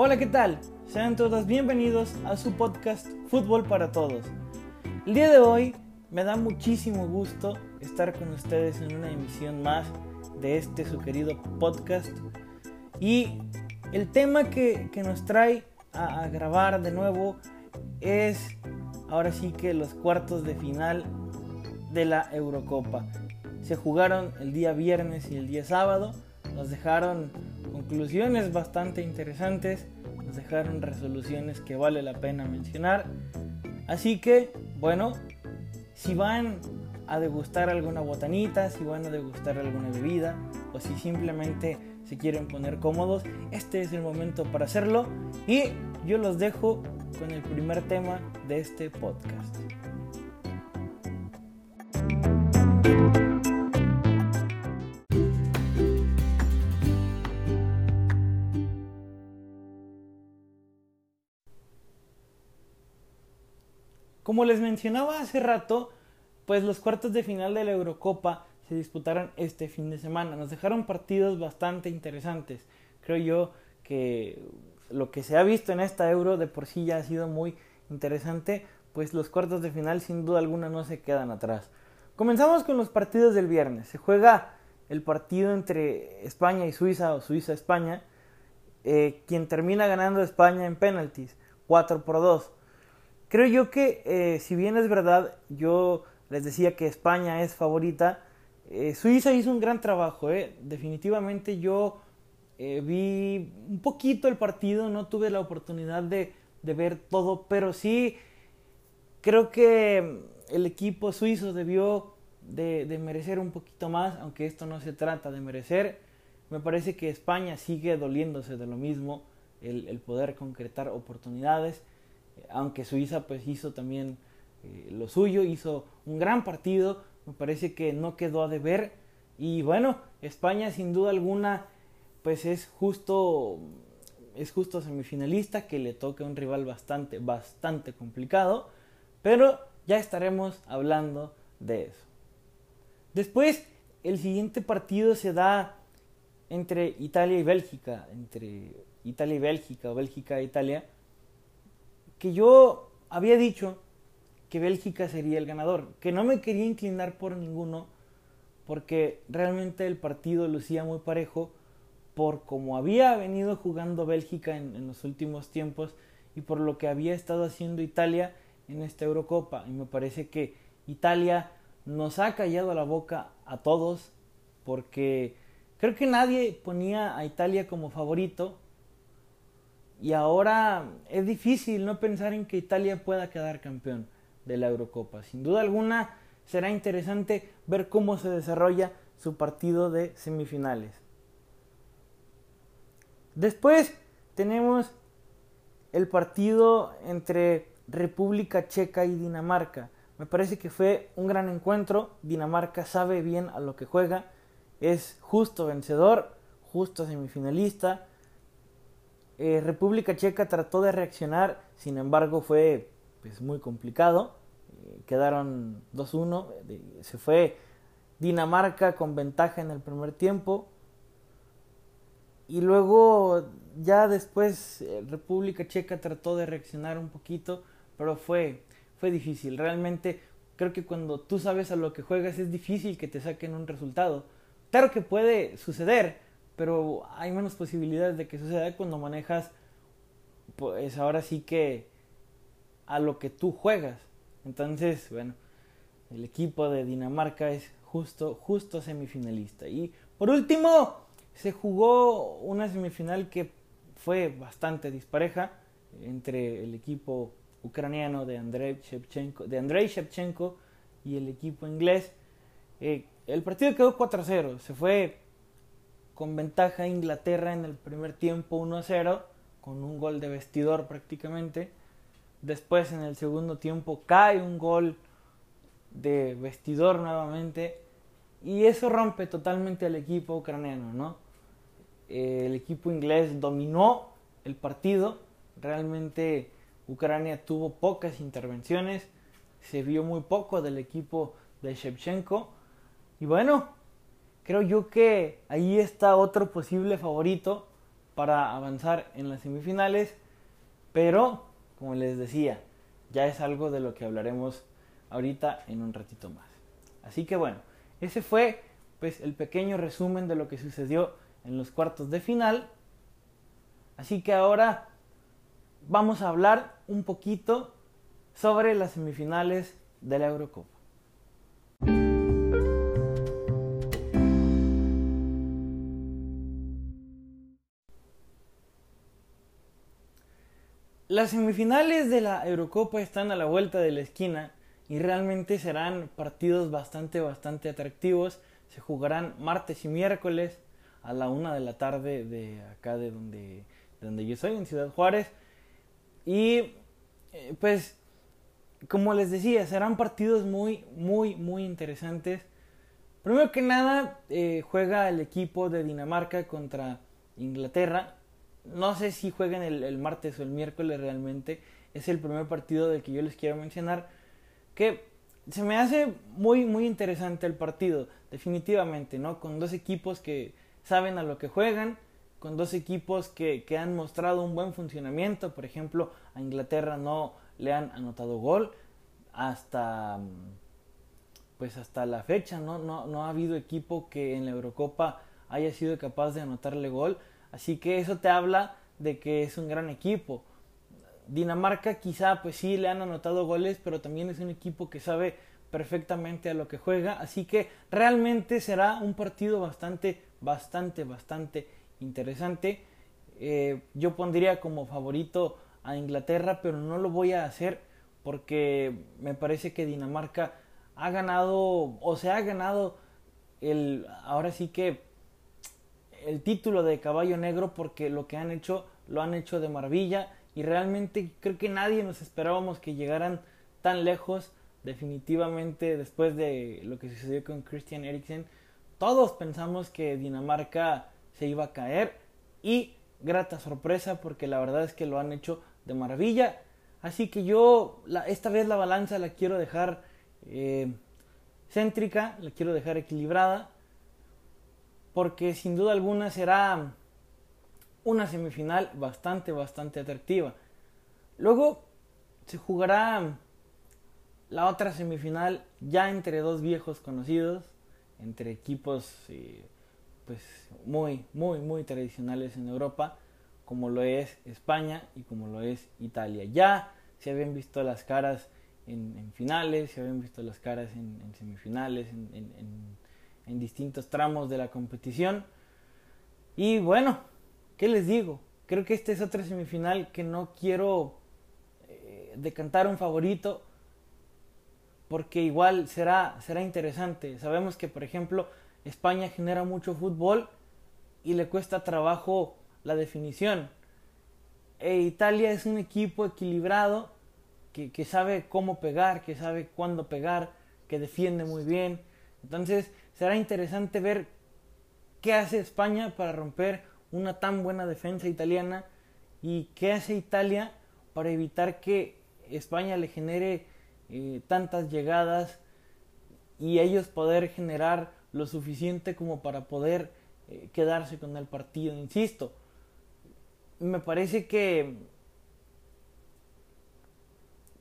Hola, ¿qué tal? Sean todos bienvenidos a su podcast Fútbol para Todos. El día de hoy me da muchísimo gusto estar con ustedes en una emisión más de este su querido podcast. Y el tema que, nos trae a, a grabar de nuevo es ahora sí que los cuartos de final de la Eurocopa. Se jugaron el día viernes y el día sábado. Nos dejaron conclusiones bastante interesantes. Nos dejaron resoluciones que vale la pena mencionar. Así que, bueno, si van a degustar alguna botanita, si van a degustar alguna bebida o si simplemente se quieren poner cómodos, este es el momento para hacerlo y yo los dejo con el primer tema de este podcast. Como les mencionaba hace rato, pues los cuartos de final de la Eurocopa se disputaron este fin de semana. Nos dejaron partidos bastante interesantes. Creo yo que lo que se ha visto en esta Euro de por sí ya ha sido muy interesante, pues los cuartos de final sin duda alguna no se quedan atrás. Comenzamos con los partidos del viernes. Se juega el partido entre España y Suiza o Suiza-España, eh, quien termina ganando España en penaltis, 4 por 2. Creo yo que, eh, si bien es verdad, yo les decía que España es favorita, eh, Suiza hizo un gran trabajo, eh. definitivamente yo vi un poquito el partido, no tuve la oportunidad de, ver todo, pero sí creo que el equipo suizo debió de, merecer un poquito más, aunque esto no se trata de merecer. Me parece que España sigue doliéndose de lo mismo, el poder concretar oportunidades aunque Suiza pues hizo también eh, lo suyo, hizo un gran partido, me parece que no quedó a deber y bueno, España sin duda alguna pues es justo es justo semifinalista que le toca un rival bastante bastante complicado, pero ya estaremos hablando de eso. Después el siguiente partido se da entre Italia y Bélgica, entre Italia y Bélgica Bélgica e Italia que yo había dicho que Bélgica sería el ganador, que no me quería inclinar por ninguno, porque realmente el partido lucía muy parejo por cómo había venido jugando Bélgica en, los últimos tiempos y por lo que había estado haciendo Italia en esta Eurocopa. Y me parece que Italia nos ha callado la boca a todos porque creo que nadie ponía a Italia como favorito y ahora es difícil no pensar en que Italia pueda quedar campeón de la Eurocopa. Sin duda alguna será interesante ver cómo se desarrolla su partido de semifinales. Después tenemos el partido entre República Checa y Dinamarca. Me parece que fue un gran encuentro. Dinamarca sabe bien a lo que juega. Es justo vencedor, justo semifinalista eh, República Checa trató de reaccionar, sin embargo fue pues, muy complicado. Eh, quedaron 2-1. se fue Dinamarca con ventaja en el primer tiempo. Y luego ya después eh, República Checa trató de reaccionar un poquito, pero fue, fue difícil. Realmente creo que cuando tú sabes a lo que juegas es difícil que te saquen un resultado. Claro que puede suceder, pero hay menos posibilidades de que suceda cuando manejas, pues ahora sí que a lo que tú juegas. Entonces, bueno, el equipo de Dinamarca es justo, justo semifinalista. Y por último, se jugó una semifinal que fue bastante dispareja entre el equipo ucraniano de Andrei Shevchenko, de Andrei Shevchenko y el equipo inglés. Eh, el partido quedó 4-0, se fue con ventaja Inglaterra en el primer tiempo 1-0, con un gol de vestidor prácticamente. Después en el segundo tiempo cae un gol de vestidor nuevamente. Y eso rompe totalmente al equipo ucraniano, ¿no? El equipo inglés dominó el partido. Realmente Ucrania tuvo pocas intervenciones. Se vio muy poco del equipo de Shevchenko. Y bueno, creo yo que ahí está otro posible favorito para avanzar en las semifinales, pero como les decía, ya es algo de lo que hablaremos ahorita en un ratito más. Así que bueno, ese fue pues el pequeño resumen de lo que sucedió en los cuartos de final. Así que ahora vamos a hablar un poquito sobre las semifinales de la Eurocopa. Las semifinales de la Eurocopa están a la vuelta de la esquina y realmente serán partidos bastante, bastante atractivos. Se jugarán martes y miércoles a la una de la tarde de acá de donde, donde yo soy, en Ciudad Juárez. Y eh, pues, como les decía, serán partidos muy, muy, muy interesantes. Primero que nada, eh, juega el equipo de Dinamarca contra Inglaterra no sé si jueguen el, martes o el miércoles realmente. Es el primer partido del que yo les quiero mencionar. Que se me hace muy, muy interesante el partido, definitivamente, ¿no? Con dos equipos que saben a lo que juegan, con dos equipos que, que han mostrado un buen funcionamiento. Por ejemplo, a Inglaterra no le han anotado gol hasta pues hasta la fecha, ¿no? No, no ha habido equipo que en la Eurocopa haya sido capaz de anotarle gol. Así que eso te habla de que es un gran equipo. Dinamarca quizá pues sí le han anotado goles, pero también es un equipo que sabe perfectamente a lo que juega, así que realmente será un partido bastante, bastante, bastante interesante. Eh, yo pondría como favorito a Inglaterra, pero no lo voy a hacer porque me parece que Dinamarca ha ganado o se ha ganado el ahora sí que el título de caballo negro porque lo que han hecho lo han hecho de maravilla y realmente creo que nadie nos esperábamos que llegaran tan lejos. Definitivamente después de lo que sucedió con Christian Eriksen todos pensamos que Dinamarca se iba a caer y grata sorpresa porque la verdad es que lo han hecho de maravilla. Así que yo esta vez la balanza la quiero dejar eh, céntrica la quiero dejar equilibrada porque sin duda alguna será una semifinal bastante, bastante atractiva. Luego se jugará la otra semifinal ya entre dos viejos conocidos, entre equipos eh, pues muy, muy, muy tradicionales en Europa, como lo es España y como lo es Italia. Ya se habían visto las caras en, finales, se habían visto las caras en, semifinales, en, distintos tramos de la competición. Y bueno, ¿qué les digo? Creo que esta es otra semifinal que no quiero eh, decantar un favorito porque igual será, será interesante. Sabemos que, por ejemplo, España genera mucho fútbol y le cuesta trabajo la definición. E Italia es un equipo equilibrado que, que sabe cómo pegar, que sabe cuándo pegar, que defiende muy bien. Entonces, será interesante ver qué hace España para romper una tan buena defensa italiana y qué hace Italia para evitar que España le genere eh, tantas llegadas y ellos poder generar lo suficiente como para poder eh, quedarse con el partido. Insisto, me parece que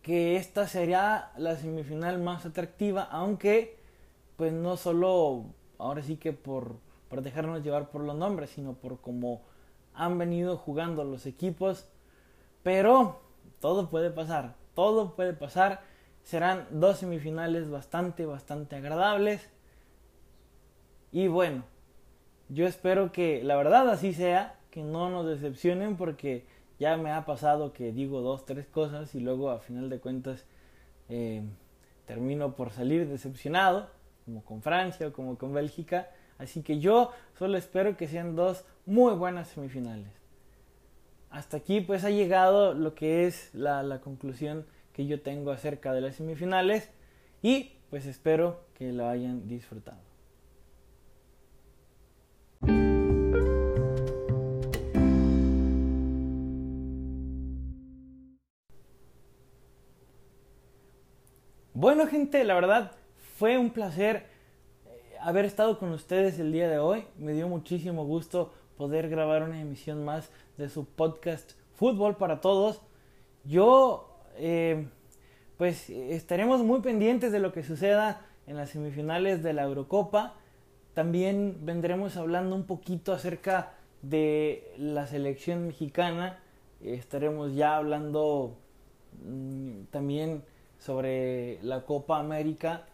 que esta sería la semifinal más atractiva, aunque pues no solo ahora sí que por, dejarnos llevar por los nombres, sino por cómo han venido jugando los equipos. Pero todo puede pasar, todo puede pasar. Serán dos semifinales bastante, bastante agradables. Y bueno, yo espero que la verdad así sea, que no nos decepcionen porque ya me ha pasado que digo dos, tres cosas y luego a final de cuentas eh, termino por salir decepcionado como con Francia o como con Bélgica. Así que yo solo espero que sean dos muy buenas semifinales. Hasta aquí pues ha llegado lo que es la, conclusión que yo tengo acerca de las semifinales y pues espero que lo hayan disfrutado. Bueno gente, la verdad fue un placer eh, haber estado con ustedes el día de hoy. Me dio muchísimo gusto poder grabar una emisión más de su podcast Fútbol para Todos. Yo, eh, pues, estaremos muy pendientes de lo que suceda en las semifinales de la Eurocopa. También vendremos hablando un poquito acerca de la selección mexicana. Estaremos ya hablando mm, también sobre la Copa América.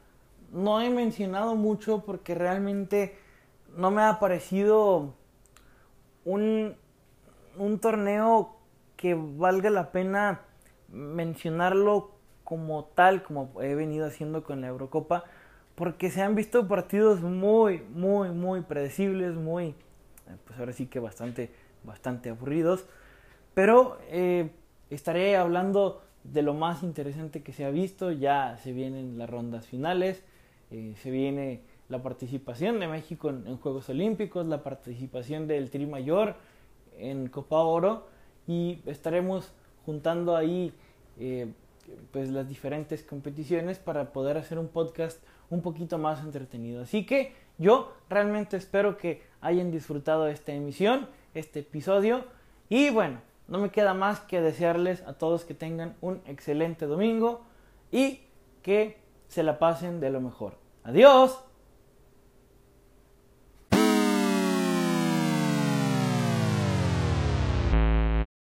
No he mencionado mucho porque realmente no me ha parecido un, un torneo que valga la pena mencionarlo como tal, como he venido haciendo con la Eurocopa, porque se han visto partidos muy, muy, muy predecibles, muy, eh, pues ahora sí que bastante, bastante aburridos, pero eh, estaré hablando de lo más interesante que se ha visto, ya se vienen las rondas finales, eh, se viene la participación de México en, Juegos Olímpicos, la participación del Tri Mayor en Copa Oro y estaremos juntando ahí eh, pues las diferentes competiciones para poder hacer un podcast un poquito más entretenido. Así que yo realmente espero que hayan disfrutado esta emisión, este episodio y bueno, no me queda más que desearles a todos que tengan un excelente domingo y que se la pasen de lo mejor. Adiós.